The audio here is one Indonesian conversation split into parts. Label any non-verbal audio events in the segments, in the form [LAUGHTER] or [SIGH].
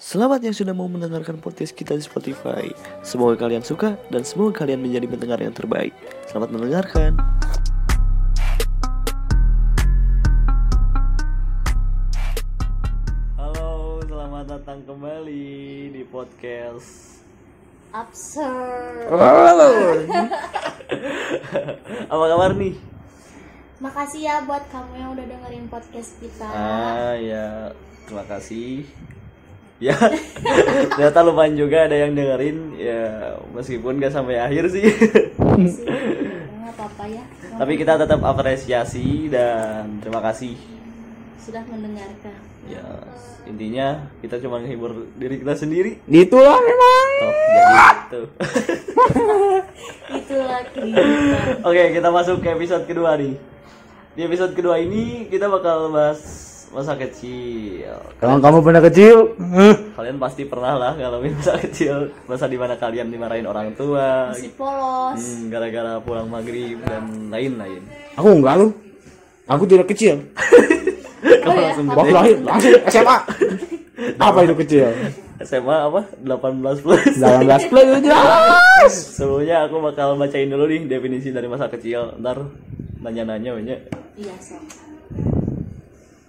Selamat yang sudah mau mendengarkan podcast kita di Spotify. Semoga kalian suka dan semoga kalian menjadi pendengar yang terbaik. Selamat mendengarkan. Halo, selamat datang kembali di podcast. Absurd. [LAUGHS] Apa kabar nih? Makasih ya buat kamu yang udah dengerin podcast kita. Ah ya, terima kasih. Ya, [LAUGHS] ternyata lumayan juga ada yang dengerin ya meskipun gak sampai akhir sih. Apa-apa ya. Tapi kita tetap apresiasi dan terima kasih. sudah mendengarkan. Ya, intinya kita cuma menghibur diri kita sendiri. Itulah memang. Jadi gitu. [LAUGHS] Itulah kehidupan. Oke, kita masuk ke episode kedua nih. Di episode kedua ini kita bakal bahas masa kecil. Kalau kamu pernah kecil? Kalian pasti pernah lah ngalamin [LAUGHS] masa kecil, masa di mana kalian dimarahin orang tua, Masih polos. hmm, gara-gara pulang maghrib dan lain-lain. aku enggak lu. Aku tidak kecil. [LAUGHS] Oh ya, Waktu lahir langsung SMA. [LAUGHS] Apa itu kecil? SMA apa? 18 plus. 18 plus itu jelas. Sebelumnya aku bakal bacain dulu nih definisi dari masa kecil. Ntar nanya-nanya banyak. Iya, so.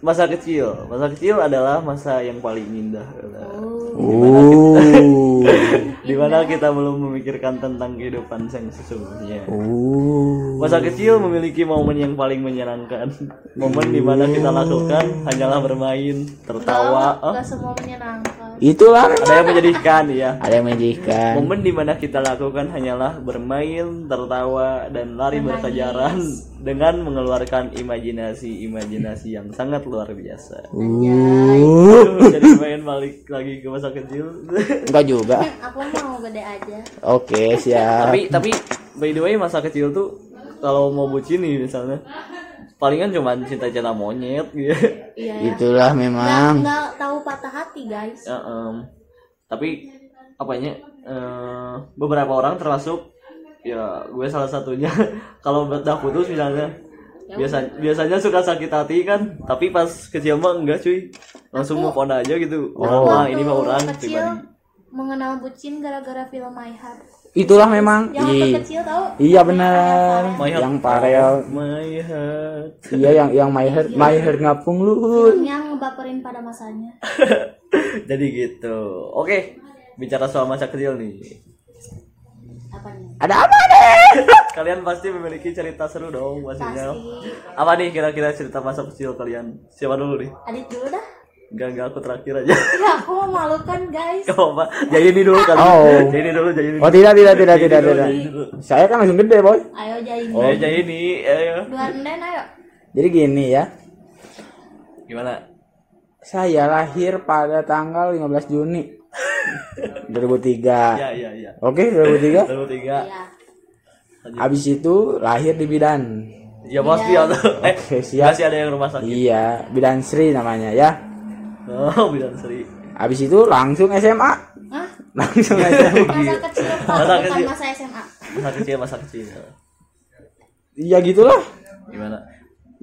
Masa kecil, masa kecil adalah masa yang paling indah. Oh. Di mana kita belum memikirkan tentang kehidupan yang sesungguhnya. Oh. Masa kecil memiliki momen yang paling menyenangkan. Momen di mana kita lakukan hanyalah bermain, tertawa. Oh, Gak semua menyenangkan. Itulah ada yang menyedihkan ya. Ada yang menyedihkan. Momen di mana kita lakukan hanyalah bermain, tertawa, dan lari berkejaran dengan mengeluarkan imajinasi-imajinasi yang sangat luar biasa. Uh. Jadi main balik lagi ke masa kecil. Enggak juga. Aku mau gede aja. Oke, siap. tapi tapi by the way masa kecil tuh kalau mau bucin nih misalnya palingan cuma cinta-cinta monyet gitu. Iya ya. Itulah Nggak, memang. nggak tahu patah hati, guys. Ya, em, tapi apanya eh, beberapa orang termasuk ya gue salah satunya [LAUGHS] kalau udah putus misalnya biasa biasanya suka sakit hati kan tapi pas kecil mah enggak cuy langsung mau on aja gitu orang mah ini mah orang kecil mengenal bucin gara-gara film My Heart. Itulah memang. Yang Iya. kecil tahu? Iya benar. My heart. Yang parel. my heart Iya yang yang my heart my heart ngapung luhur. Yang ngebaperin pada masanya. [LAUGHS] jadi gitu oke bicara soal masa kecil nih? Ada apa nih? [LAUGHS] kalian pasti memiliki cerita seru dong maksudnya Pasti. apa nih kira-kira cerita masa kecil kalian siapa dulu nih Adit dulu dah. Enggak enggak aku terakhir aja Ya aku mau malu kan guys. Gak apa jadi ini dulu kali Oh. jadi ini dulu jadi ini Oh tidak tidak tidak tidak tidak. Saya kan langsung gede boy. Ayo jadi oh jadi ini ayo Dua ayo. Jadi gini ya. gimana Saya lahir pada tanggal 15 Juni 2003. ya ya ya Oke 2003. Lalu tiga Iya. Habis itu lahir di Bidan. ya pasti ada eh Oke, siap. masih ada yang rumah sakit Iya, Bidan Sri namanya ya. Oh bidan seri Habis itu langsung SMA. Hah? Langsung SMA. Masa kecil Pak, Masa bukan kecil. masa SMA. masa kecil masa kecil Iya gitulah. gimana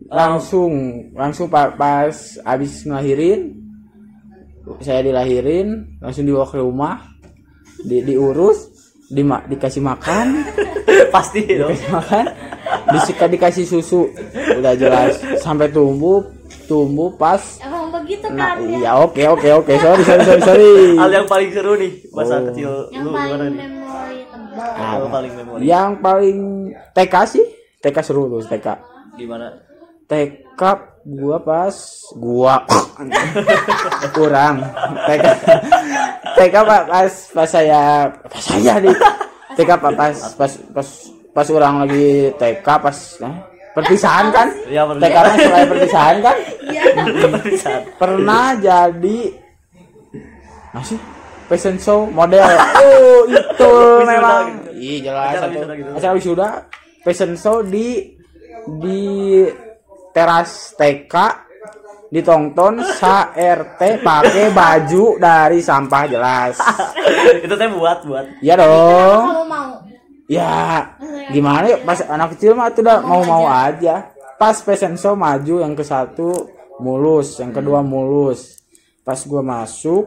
Langsung langsung pa- pas habis ngelahirin saya dilahirin langsung dibawa ke rumah di, diurus dima, dikasih makan [LAUGHS] pasti dong dikasih makan disikat dikasih susu udah jelas sampai tumbuh tumbuh pas Emang begitu nah kan ya? iya oke oke oke. Sorry sorry sorry sorry. Hal yang paling seru nih masa Oh. kecil Yang lu paling gimana nih? memori tebal. Hal paling memori? Yang paling TK sih TK seru tuh TK gimana? TK gua pas gua. [LAUGHS] Kurang. TK [LAUGHS] TK pak pas pas saya pas saya nih. TK pak pas pas pas pas orang lagi TK pas eh, perpisahan kan? Ya TK kan selain perpisahan kan? Iya. bisa pernah jadi masih fashion show model. [LAUGHS] Oh itu Wisuda memang. Gitu. iya jelas Acara satu. wisuda gitu. acara wisuda fashion show di di teras TK ditonton sa RT pakai baju dari sampah jelas. [LAUGHS] Itu teh buat buat. Ya Kenapa dong. Kamu mau? Ya gimana ya pas anak kecil mah itu udah mau mau aja. pas fashion show maju yang ke satu mulus yang kedua mulus. Pas gua masuk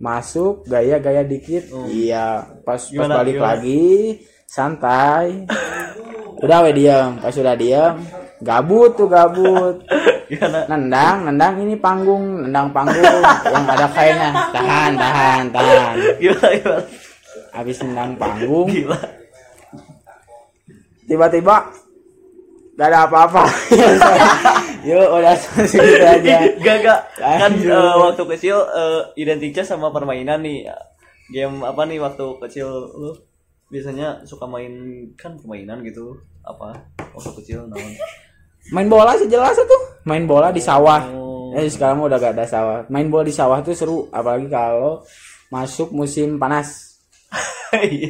masuk gaya-gaya dikit. Iya pas pas balik gimana? lagi santai. Udah we diam. Pas udah diam gabut tuh gabut. [LAUGHS] Gimana? nendang nendang ini panggung nendang panggung. Yang ada kayaknya tahan tahan tahan. Habis nendang panggung. Gila. Tiba-tiba gak ada apa-apa. [LAUGHS] Yuk udah segitu aja. Gak gak kan eh, waktu kecil eh, identiknya sama permainan nih. Game apa nih waktu kecil lu? Biasanya suka main kan permainan gitu. Apa? Waktu kecil naon? Main bola sih jelas tuh main bola di sawah. Oh. eh sekarang udah gak ada sawah. Main bola di sawah tuh seru. Apalagi kalau masuk musim panas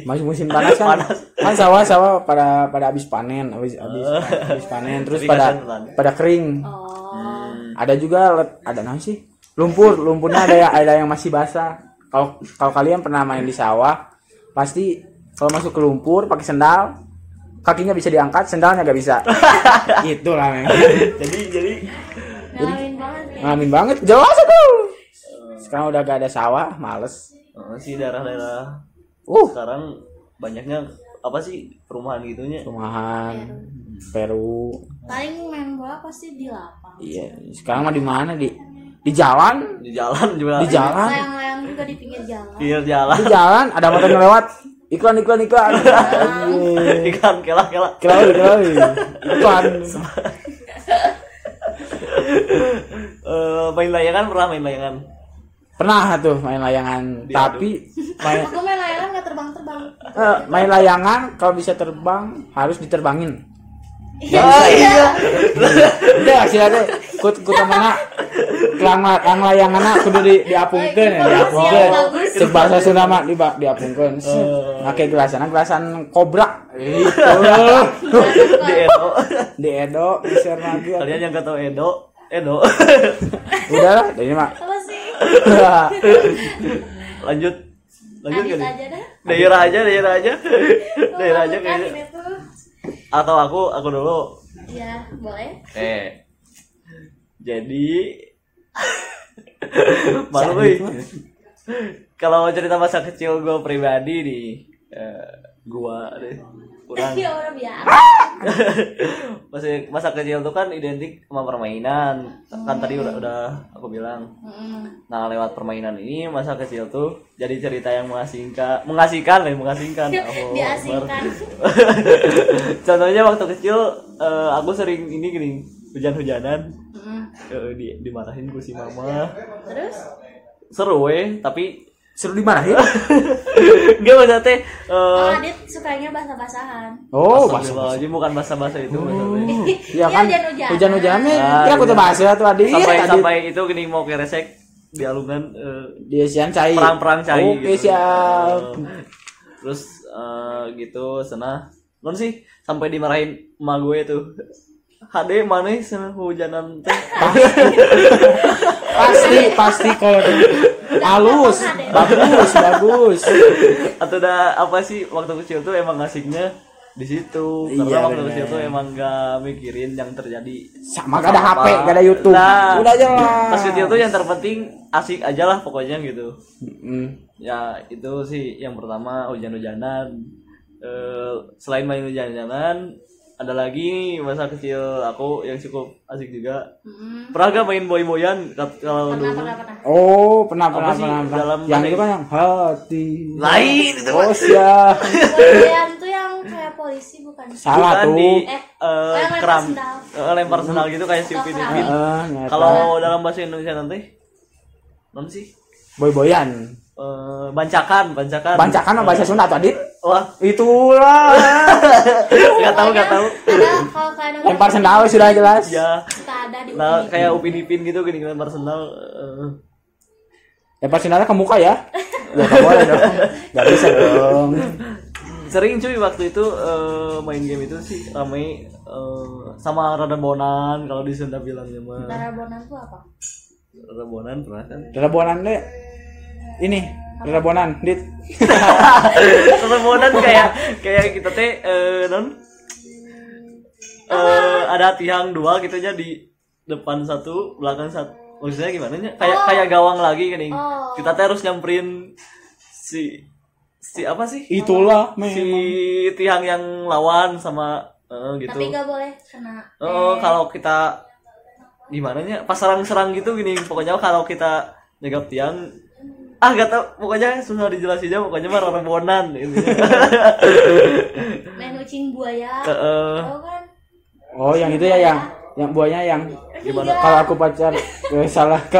masuk musim panas kan Panas. kan sawah sawah pada pada habis panen habis habis habis panen terus Tapi pada pada kering. Oh. ada juga ada apa sih? Lumpur lumpurnya ada yang ada yang masih basah. Kalau kalau kalian pernah main di sawah pasti kalau masuk ke lumpur pakai sendal kakinya bisa diangkat sendalnya gak bisa. [LAUGHS] Itulah men. Jadi jadi. Ngalamin banget ya. ngalamin banget. Jelas tuh sekarang udah gak ada sawah males. Eh, si daerah-daerah uh. Sekarang banyaknya apa sih perumahan gitunya? Rumahan Peru. Paling main bola pasti di lapang. iya sekarang mah di mana di? Di jalan. Di jalan juga. Di jalan. Layang-layang juga di pinggir jalan. pinggir jalan. Di jalan ada motor ngelewat iklan iklan iklan. [LAUGHS] Anjing. ikan kelah. Kelah Kelawin, kelawin. Iklan. Eh, main layangan pernah main layangan? Pernah tuh main layangan, tapi main Aku main layangan nggak eh, main layangan kalau bisa terbang harus diterbangin. oh iya Udah hasilnya kut kut mana kelang ang layangan kudu di diapungkeun ya, diapungkeun. Cek bahasa Sunda mah di diapungkeun. Pakai gelasan, gelasan kobra. Itu. di Edo Di Edo bisa lagi. kalian yang gak tahu Edo Edo Udah lah, dari mah. Apa sih? [LAUGHS] lanjut kan aja dah. daerah aja daerah aja [LAUGHS] [LAUGHS] daerah aja kayaknya ini tuh. atau aku aku dulu Iya, boleh. eh jadi [LAUGHS] malu euy. kalau cerita masa kecil gue pribadi nih eh, gua deh kurang. Ya orang biasa. [LAUGHS] masih masa kecil tuh kan identik sama permainan. Kan tadi udah udah aku bilang. Nah lewat permainan ini masa kecil tuh jadi cerita yang mengasingkan mengasihkan lah mengasingkan. [LAUGHS] Oh, Diasingkan. [LAUGHS] contohnya waktu kecil eh, aku sering ini gini hujan-hujanan. Eh, di dimarahin ku si mama. Terus? seru weh tapi Seru dimarahin. [LAUGHS] Gak maksudnya teh Oh, eh, Adit sukanya basah-basahan. Oh, bahasa. Astagfirullahaladzim, bukan bahasa-bahasa itu maksudnya. [LAUGHS] Ya [LAUGHS] kan hujan-hujanan. hujan-hujannya Ah, kira aku tuh iya. bahasa tuh Adi. sampai Adi. sampai itu gini mau keresek di alungan eh, dia sian cai. perang-perang cai Oke, gitu. siap. Eh, terus eh, gitu senah non sih sampai dimarahin emak gue tuh HD mana senah hujanan teh Pasti, pasti kalau halus, bagus, bagus. atau udah apa sih waktu kecil tuh emang asiknya di situ karena Iya, waktu bener. kecil tuh emang gak mikirin yang terjadi Sama gak ada HP, gak ada YouTube. Nah, Udah jelas. pas kecil tuh yang terpenting asik aja lah pokoknya gitu Mm. ya itu sih yang pertama hujan-hujanan Eh, selain main hujan-hujanan ada lagi nih masa kecil aku yang cukup asik juga Mm-mm. pernah gak main boy-boyan Kat- kalau Pernah, dulu pernah, pernah. Oh, pernah, Apa pernah, sih pernah, pernah. dalam Yang itu kan yang hati. lain itu Oh, siap. [LAUGHS] Boyan tuh yang kayak polisi bukan? Salah Bukan tuh. di Eh, eh, oh, yang lempar keram sendal. Eh, lempar sendal gitu kayak si Upin. Ipin. Nyata. kalau dalam bahasa Indonesia nanti non sih boy-boyan. Eh, bancakan bancakan Bancakan apa bahasa Sunda tuh, Adit? wah Itulah. [LAUGHS] nggak tahu nggak tahu Lempar sendal sudah jelas. ya suka ada di nah Upin kayak Upin Ipin gitu gini lempar sendal eh, Lempar sendalnya ke muka ya. [LAUGHS] Ya nggak boleh dong. Gak bisa dong. sering cuy waktu itu eh, main game itu sih ramai eh, sama Radabonan kalau di Sunda bilangnya mah Darabonan tuh apa? Radabonan pernah kan Rebonan deh. Ini, rebonan, Dit. [LAUGHS] Radabonan kayak kayak kita teh eh, non eh, ada tiang dua gitu aja di depan satu belakang satu maksudnya gimana nya kayak Oh. kayak gawang lagi kan Oh. kita teh harus nyamperin si si apa sih Itulah si memang. tiang yang lawan sama eh, gitu Tapi gak boleh kena. Oh, kalau kita gimana nya pas serang-serang gitu gini pokoknya kalau kita nyegap tiang ah gak tau pokoknya susah dijelasinnya pokoknya mah rebonan ini Main ucing buaya. Heeh. Tahu kan? Oh, yang itu ya yang yang buahnya yang Gimana? kalau aku pacar eh, salah ke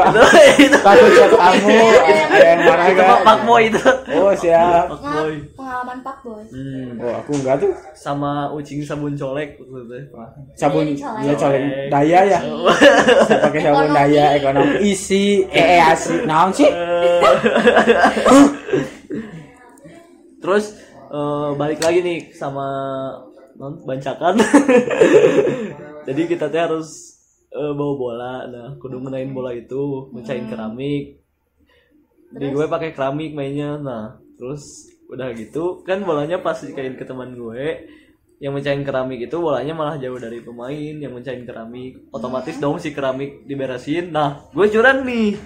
itu aku chat kamu ada yang marah itu kan? Pak Pak Boy itu. Oh siap. Pak Boy. pengalaman Pak Boy. hmm. Oh aku enggak tuh. Sama ucing sabun colek sabun Iya, ya colek. Daya ya. Saya pakai sabun daya ekonomi. Isi eh eh, asli. Naon sih? terus eh, balik lagi nih sama non bancakan. [LAUGHS] Jadi kita teh harus eh, bawa bola. Nah kudu menain bola itu mencahin keramik. Di gue pakai keramik mainnya. Nah terus udah gitu kan bolanya pas dikain ke teman gue yang mencahin keramik itu bolanya malah jauh dari pemain yang mencahin keramik. Otomatis dong si keramik diberesin. Nah gue curang nih.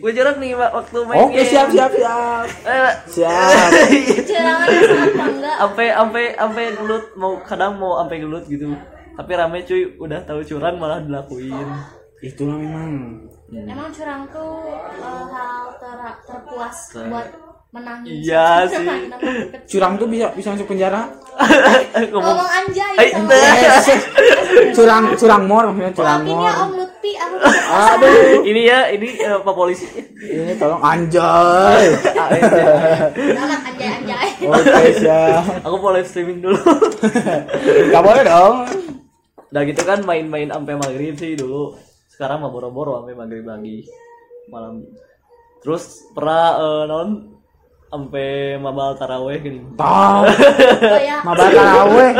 Gue curang nih Pak, waktu main Oke siap siap siap. Eh, Siap. [LAUGHS] Curangannya sangat bangga. sampai sampai sampai gelut mau kadang mau sampai gelut gitu tapi rame cuy udah tahu curang malah dilakuin Itulah memang. Emang curang tuh eh, hal ter- terpuas Ter- buat menangin. Iya [LAUGHS] sih. Curang tuh bisa bisa masuk penjara. [LAUGHS] ngomong Ngomong anjay Eh, sama eh. curang curang mor maksudnya curang mor. ya Om Lutfi, aku [LAUGHS] Aduh. ini ya ini eh, pak polisi Ini tolong anjay. Jangan anjay-anjay. Oke siap. aku mau live streaming dulu Gak boleh dong. Udah gitu kan main-main sampai maghrib sih dulu sekarang mah boro-boro sampai maghrib lagi malam terus pernah eh, non sampai mabal taraweh gini Tahu. Mabar taraweh.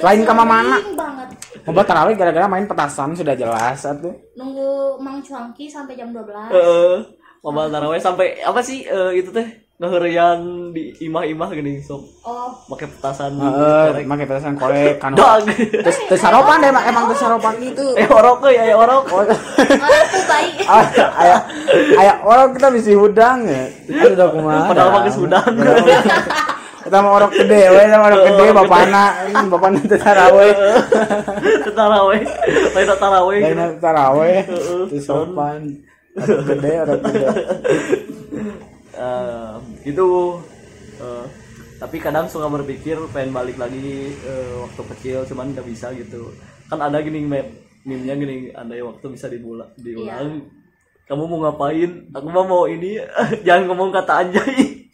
Lain kama mana? banget. Mabar taraweh gara-gara main petasan sudah jelas satu. Nunggu Mang Cuangki sampai jam 12. eh mabal taraweh sampai apa sih eh, itu teh ngeherian di imah-imah gini sok Oh, pakai petasan korek. pakai petasan korek kan. dog Terus terus sarapan deh emang terus sarapan gitu. [LAUGHS] eh orok ya ya orok Oh, [LAUGHS] oh aku baik. ayah ayah orang kita bisa hudang ya. Aduh udah kumaha. Padahal pakai sudang. Kita mau orang gede, we sama orang gede bapana, bapana teh taraweh. taraweh lain taraweh Lain taraweh. Heeh. Terus sopan. Orang gede, orang gede. [LAUGHS] Eh, gitu Eh, tapi kadang suka berpikir pengen balik lagi eh, waktu kecil cuman nggak bisa gitu. Kan ada gini meme meme-nya gini andai waktu bisa dibulang diulang. Kamu mau ngapain? Aku mah mau ini [LAUGHS] jangan ngomong kata anjay.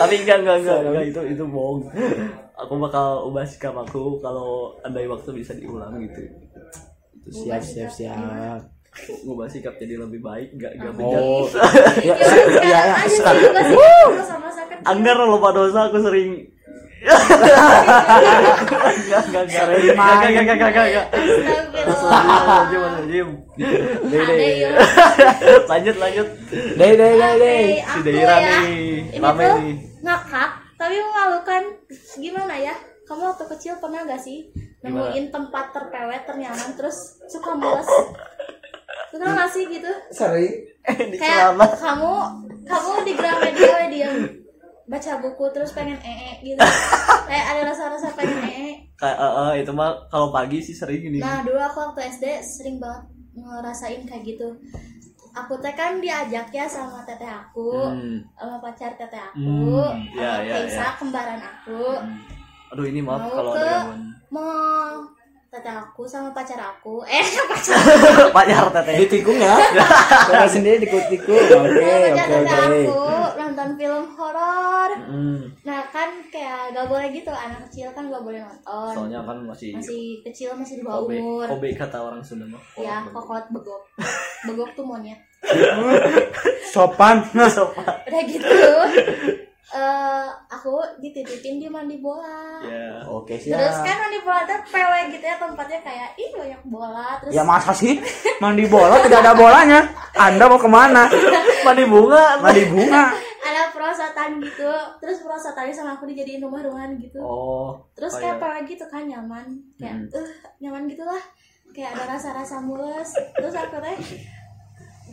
Tapi enggak enggak enggak, enggak itu itu bohong. Aku bakal ubah sikap aku kalau andai waktu bisa diulang gitu Siap, siap, siap. ngubah sikap jadi lebih baik enggak enggak bejat Oh, Ya, ya, ya, ya, anggar lupa dosa aku sering. Enggak enggak enggak enggak enggak enggak enggak enggak. [LAUGHS] Lanjut lanjut. Deh, deh, deh, deh. Si Deira ya. nih, rame nih. ngakak, tapi memalukan. Gimana ya? Kamu waktu kecil pernah gak sih nemuin tempat terpewet ternyaman terus suka mules? Pernah gak sih gitu? Sering. di Kayak kamu kamu di Gramedia we diam baca buku terus pengen ee gitu. Kayak ada rasa-rasa pengen ee. kayak eh, eh, itu mah kalau pagi sih sering ini Nah dulu aku waktu SD sering banget ngerasain kayak gitu. Aku teh kan diajak ya sama teteh aku, Hmm. sama pacar teteh aku, Hmm, ya, sama ya, Kaisa ya. kembaran aku. Aduh ini maaf Mau kalau ke- ada gangguan Mau teteh aku sama pacar aku, [LAUGHS] eh pacar [LAUGHS] pacar teteh Ditikung ya. [LAUGHS] Cara sendiri dikut-tikung. Oke, oke, pacar teteh oke. aku nonton film horor. Hmm, Nah kan kayak gak boleh gitu anak kecil kan gak boleh nonton. soalnya kan masih Masih kecil masih di bawah umur. kobe kata orang Sunda mah Ya kokot begok. Begok tuh monyet. Sopan. Udah gitu. Eh aku dititipin di mandi bola. ya Oke, Terus siap. kan mandi bola tuh PW gitu ya tempatnya kayak ih banyak bola terus Ya masa sih [LAUGHS] mandi bola tidak ada bolanya? Anda mau ke mana? mandi bunga Mandi bunga. ada perosotan gitu terus perosotannya sama aku dijadiin rumah-rumahan gitu oh terus oh, kayak iya. pengen gitu kan nyaman kayak Hmm. eh nyaman gitulah kayak ada rasa-rasa mules terus aku teh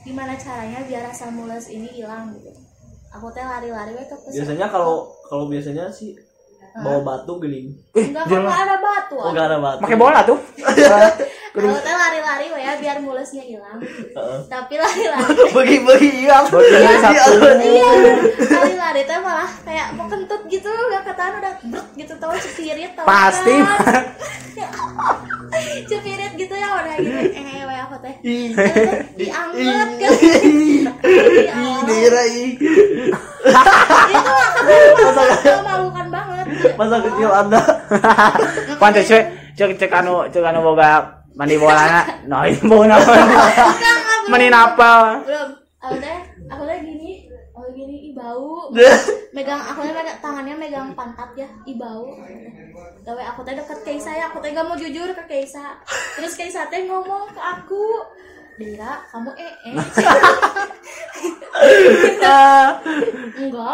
gimana caranya biar rasa mules ini hilang gitu aku teh lari-lari we ke pesantren biasanya kalau kalau biasanya sih bawa batu gening enggak kan nggak ada batu oh nggak ada batu. Pakai bola tuh. [LAUGHS] aku teh lari-lari we ya biar mulesnya hilang. Heeh. tapi lari-lari. [LAUGHS] Bagi bagi iya. satu. iya. Lari-lari teh malah kayak mau kentut gitu gak ketahan udah brut gitu tau cepirit tau. Pasti. kan? [LAUGHS] cepirit gitu ya udah gitu. Eh we aku teh. Diangkat kan daerah ih. itu masa memalukan banget masa kecil anda. [LAUGHS] Pantes we cek cek anu cek anu boga mandi bolana. [LAUGHS] Nah, ini bau naon. Mani apa? belum. Aku teh aku teh gini. Aku gini ih bau. Megang aku teh megang tangannya megang pantat ya ih bau. Gawe aku teh deket Keisa ya aku teh gak mau jujur ke Keisa. Terus Keisa teh ngomong ke aku Dira, kamu eh eh [LAUGHS] enggak enggak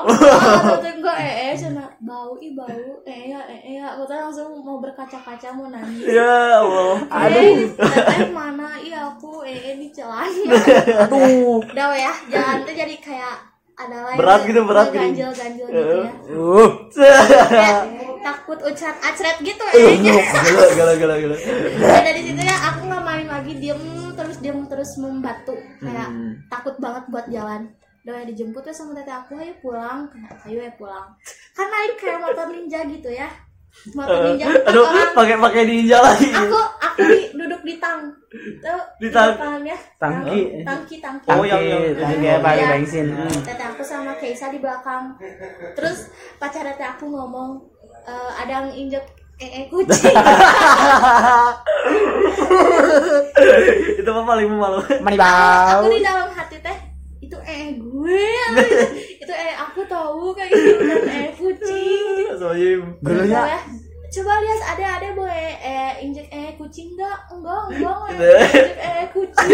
enggak eh eh cina bau ih bau eh ya eh eh ya aku teh langsung mau berkaca-kaca mau nangis ya Allah Aduh, teteh mana? Iya aku eh di celana. [LAUGHS] Aduh. Udah ya, jalan tuh jadi kayak ada lagi Berat gitu, berat gini. ganjil ganjil gitu ya. Uh. Kayak takut ucat acret gitu eh. gila gila gila gila dari situ ya aku nggak main lagi diem terus diem terus membatu kayak Hmm. takut banget buat jalan. Udah ya, dijemput ya sama teteh aku ayo pulang, ayo ya pulang. Kan naik kayak motor ninja gitu ya. Motor ninja [LAUGHS] kan aduh orang. pakai pakai ninja lagi. Aku aku di, duduk di tang tuh Di tang. depannya. Tangki. tangki tangki. Oh, yang- yang- Tangki. Kayak pakai Iya. bensin. teteh aku sama Keisa di belakang. Terus pacar teteh aku ngomong "Eh, ada yang injek ee kucing. Itu mah paling memalukan Mani aku di dalam hati teh itu ee gue. itu [LAUGHS] ee [LAUGHS] aku tahu kayak gitu bukan ee [LAUGHS] kucing. Soalnya Gelunya. Coba ya, coba lihat ada ada boleh eh injek eh kucing enggak enggak [LAUGHS] enggak. Injek eh kucing.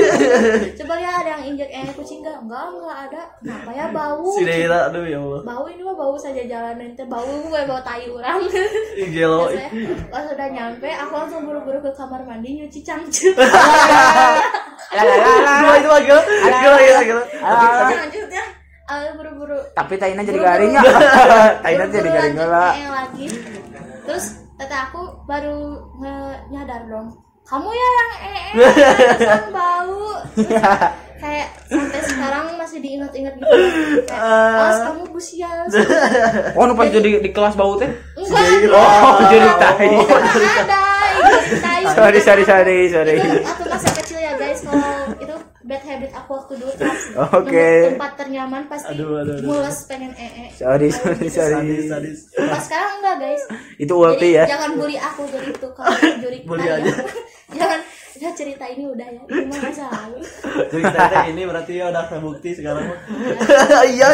Coba lihat ada yang injek eh kucing enggak enggak enggak ada. Kenapa ya bau? Si aduh ya Allah. Bau ini mah bau saja jalanan teh bau gue bau tai orang. Gelo. Pas udah nyampe aku langsung buru-buru ke kamar mandi nyuci cangcut Dua itu mah gila gila gila gila aku buru-buru. Tapi taina jadi garing. Ya. [LAUGHS] Taina jadi garing lah. lagi. Terus teteh aku baru nge- nyadar dong. Kamu ya yang ee yang [LAUGHS] bau. Terus kayak sampai sekarang masih diingat-ingat gitu. Kayak awas kamu busial [LAUGHS] Oh, nu pas jadi di kelas bau teh. enggak Oh, jadi tai. ada tai. Sorry, sorry, sorry, sorry. waktu masa kecil ya guys kalau bad habit aku waktu dulu [LAUGHS] pas Oke. nemu tempat ternyaman pasti Aduh, aduh, aduh. mules pengen ee Sorry, sorry, sorry. sadis sadis pas sekarang enggak guys Itu ulti ya. jangan bully aku jadi itu kalau juri [LAUGHS] Bully kita aja. ya. [LAUGHS] jangan ya cerita ini udah ya? Ini mah masa lalu cerita ini berarti ya udah terbukti sekarang. [LAUGHS] Iya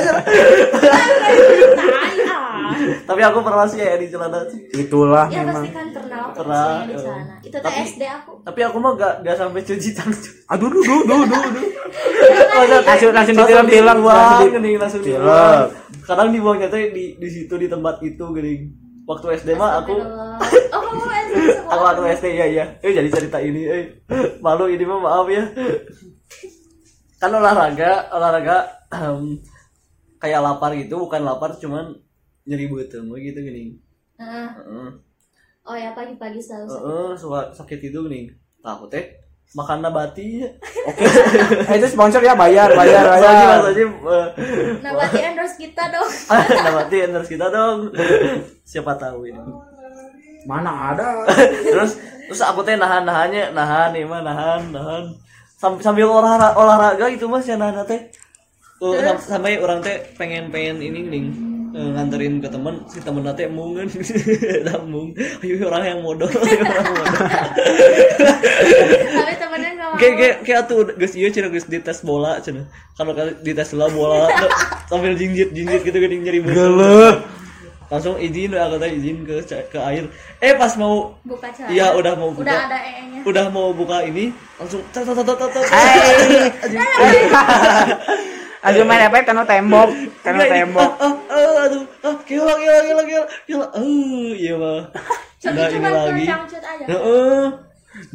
ah [LAUGHS] tapi aku pernah sih ya di celana. Itulah ya memang. pasti kan pernah waktu Pernah, di eh. sana itu Tapi- SD aku. tapi aku mah gak gak sampai cuci tangan Aduh, duh, duh, duh, duh. Langsung Langsung langsung ditilam-tilam, langsung gini langsung Tilam. dibuang kadang dibuangnya tuh di di situ di tempat itu gini. Waktu SD mah aku oh kamu aku waktu SD ya ya eh jadi cerita ini eh. Malu ini mah maaf ya. Kan olahraga olahraga em, kayak lapar gitu bukan lapar cuman nyeri beuteung gitu gini. Heeh. Heeh. oh ya pagi-pagi selalu sakit. Heeh, suka sakit itu gini. Nah aku teh makan nabati. [LAUGHS] Oke. [LAUGHS] Eh, itu sponsor ya bayar, bayar, [LAUGHS] bayar. Haji, eh, nah berarti endorse kita dong. Nabati endorse kita dong. Siapa tahu ini Mana ada? [LAUGHS] terus terus aku teh nahan nahannya nahan nih mah nahan nahan. Sambil sambil olahraga olahraga gitu mas ya nahan teh. Uh, sam- sampai orang teh pengen pengen ini nih eh, nganterin ke teman si temen teh mungen mung. [LAUGHS] Ayo orang yang modal ayo orang modal. Tapi temennya nggak mau. kayak kayak kayak tuh guys iya cina guys di tes bola cina. Kalau kali di tes bola bola [LAUGHS] sambil jinjit jinjit gitu gini nyari bola langsung izin aku teh izin ke ke air eh pas mau buka celana Iya, udah mau buka. udah ada ee nya udah mau buka ini langsung tat tat tat. Aduh main apa? Kano tembok, kano tembok. ah, ah, ah, tuh ah gila gila gila gila gila eh iya mah [LAUGHS] Nah, ini cuma lagi. Heeh.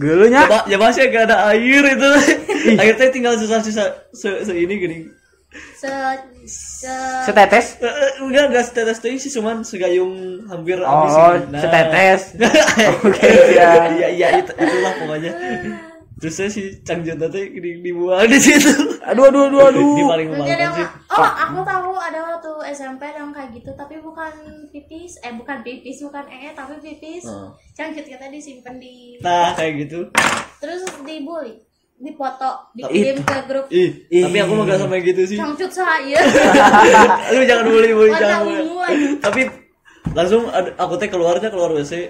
Gelunya. Ya, ya masih gak ada air itu. [LAUGHS] air teh tinggal susah-susah se, se ini gini. Se se Setetes. Eh, enggak enggak setetes tuh sih cuman segayung hampir habis Oh, gitu. Nah. setetes. [LAUGHS] Oke, ya. Iya iya itu, itulah pokoknya. Terus saya si Cangjun tadi gini dibuang di situ. Aduh aduh aduh aduh. Ini paling memalukan sih. oh aku tahu ada waktu SMP yang kayak gitu tapi bukan pipis eh bukan pipis bukan ee tapi pipis Oh. cangcut kita disimpan di Nah, kayak gitu. terus dibully dipoto dikirim ke grup. Ih, Ih. tapi aku mah gak sama gitu sih. cangcut saya. [LAUGHS] Aduh jangan bully bully warna jangan bully. ungu lagi tapi langsung aku teh keluarnya keluar WC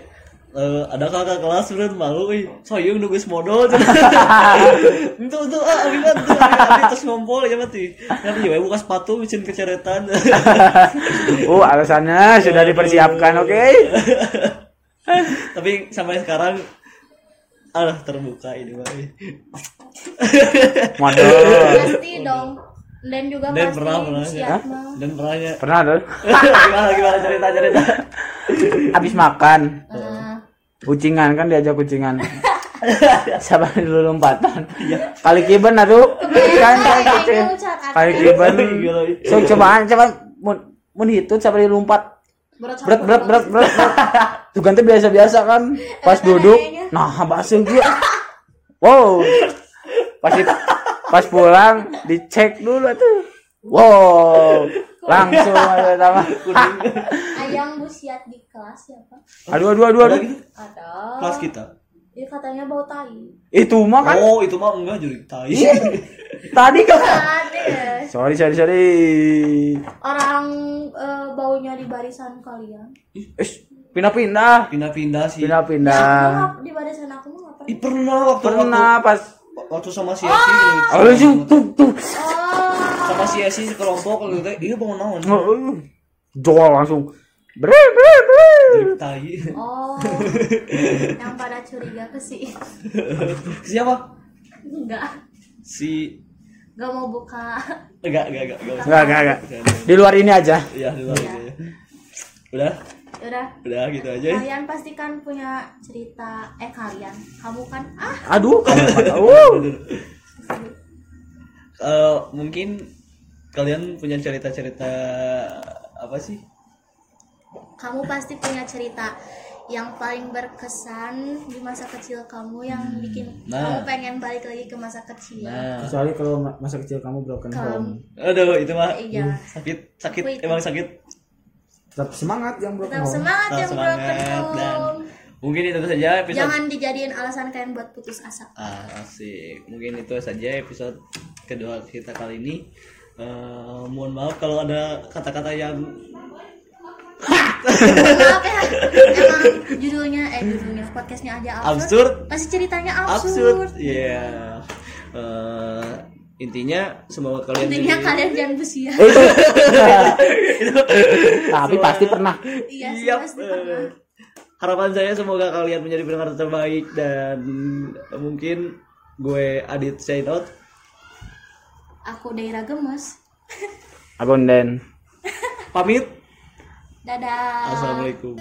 Eh, ada kakak kelas bener malu ih soyung nunggu modal. [LAUGHS] Itu itu ah abi kan tuh abi terus ngompol ya mati. Nanti ya buka sepatu izin keceretan. Oh, [LAUGHS] alasannya sudah dipersiapkan, oke? tapi sampai sekarang alah terbuka ini mah [LAUGHS] pasti dong dan juga dan pasti pernah pernah siap mah. dan pernahnya Pernah tuh. gimana gimana cerita cerita [LAUGHS] Habis makan, Nah, kucingan kan diajak kucingan. [LAUGHS] Siapa dulu lompatan? Kali kiben aduh. Kan kan Kali arti. kiben. Gila, ih. So cobaan coba mun mun hitut siapa dilompat. Berat Berat berat berat berat. Tuh kan tuh biasa-biasa kan. [LAUGHS] Pas duduk, nah bahasa gue. Wow. Pas di- pas pulang dicek dulu tuh. Wow. Langsung aja sama. ayam busiat di kelas siapa Aduh aduh aduh ada aduh. ada kelas kita dia katanya bau tai. Itu mah kan? Oh itu mah enggak juri. Tai. Tadi kan. ada Sorry sorry sorry. orang eh, baunya di barisan kalian. Eh, pindah-pindah. pindah-pindah sih. Ya, Pindah-pindah. nggak- di barisan aku mah nggak Ih, pernah pernah waktu Pernah pas waktu, waktu sama si Esi. Gitu. Oh, lu tuh tuh. oh sama si Esi sekelompok gitu teh iya bangun naon Oh, Jol langsung. Bre bre bre. oh [LAUGHS] yang pada curiga ke si siapa? Enggak. Si enggak mau buka. Enggak enggak enggak enggak. Usah. Enggak enggak. Di luar ini aja. iya di luar ya udah? Udah. Udah gitu aja ya. kalian pasti kan punya cerita eh kalian. Kamu kan ah. Aduh, [LAUGHS] kamu uh. Eh, mungkin kalian punya cerita-cerita apa sih kamu pasti punya cerita yang paling berkesan di masa kecil kamu yang bikin Nah. kamu pengen balik lagi ke masa kecil nah Kecuali kalau ma- masa kecil kamu broken kamu aduh itu mah Iya. sakit sakit Wait. emang sakit Tetap semangat yang broken tetap semangat Tetap yang broken semangat dan home mungkin itu saja episode jangan dijadiin alasan kalian buat putus asa Ah, asik. Mungkin itu saja episode kedua kita kali ini. Eh, mohon maaf kalau ada kata-kata yang maaf ya emang judulnya eh judulnya podcastnya aja absurd, absurd, pasti ceritanya absurd. absurd, Iya. Eh, intinya semoga kalian intinya jadi- kalian jangan besia [LAUGHS] Tapi pasti pernah. iya sih Yap, pasti pernah harapan saya semoga kalian menjadi pendengar terbaik dan mungkin gue Adit Sainot aku daerah gemes Agonden. pamit dadah. Assalamualaikum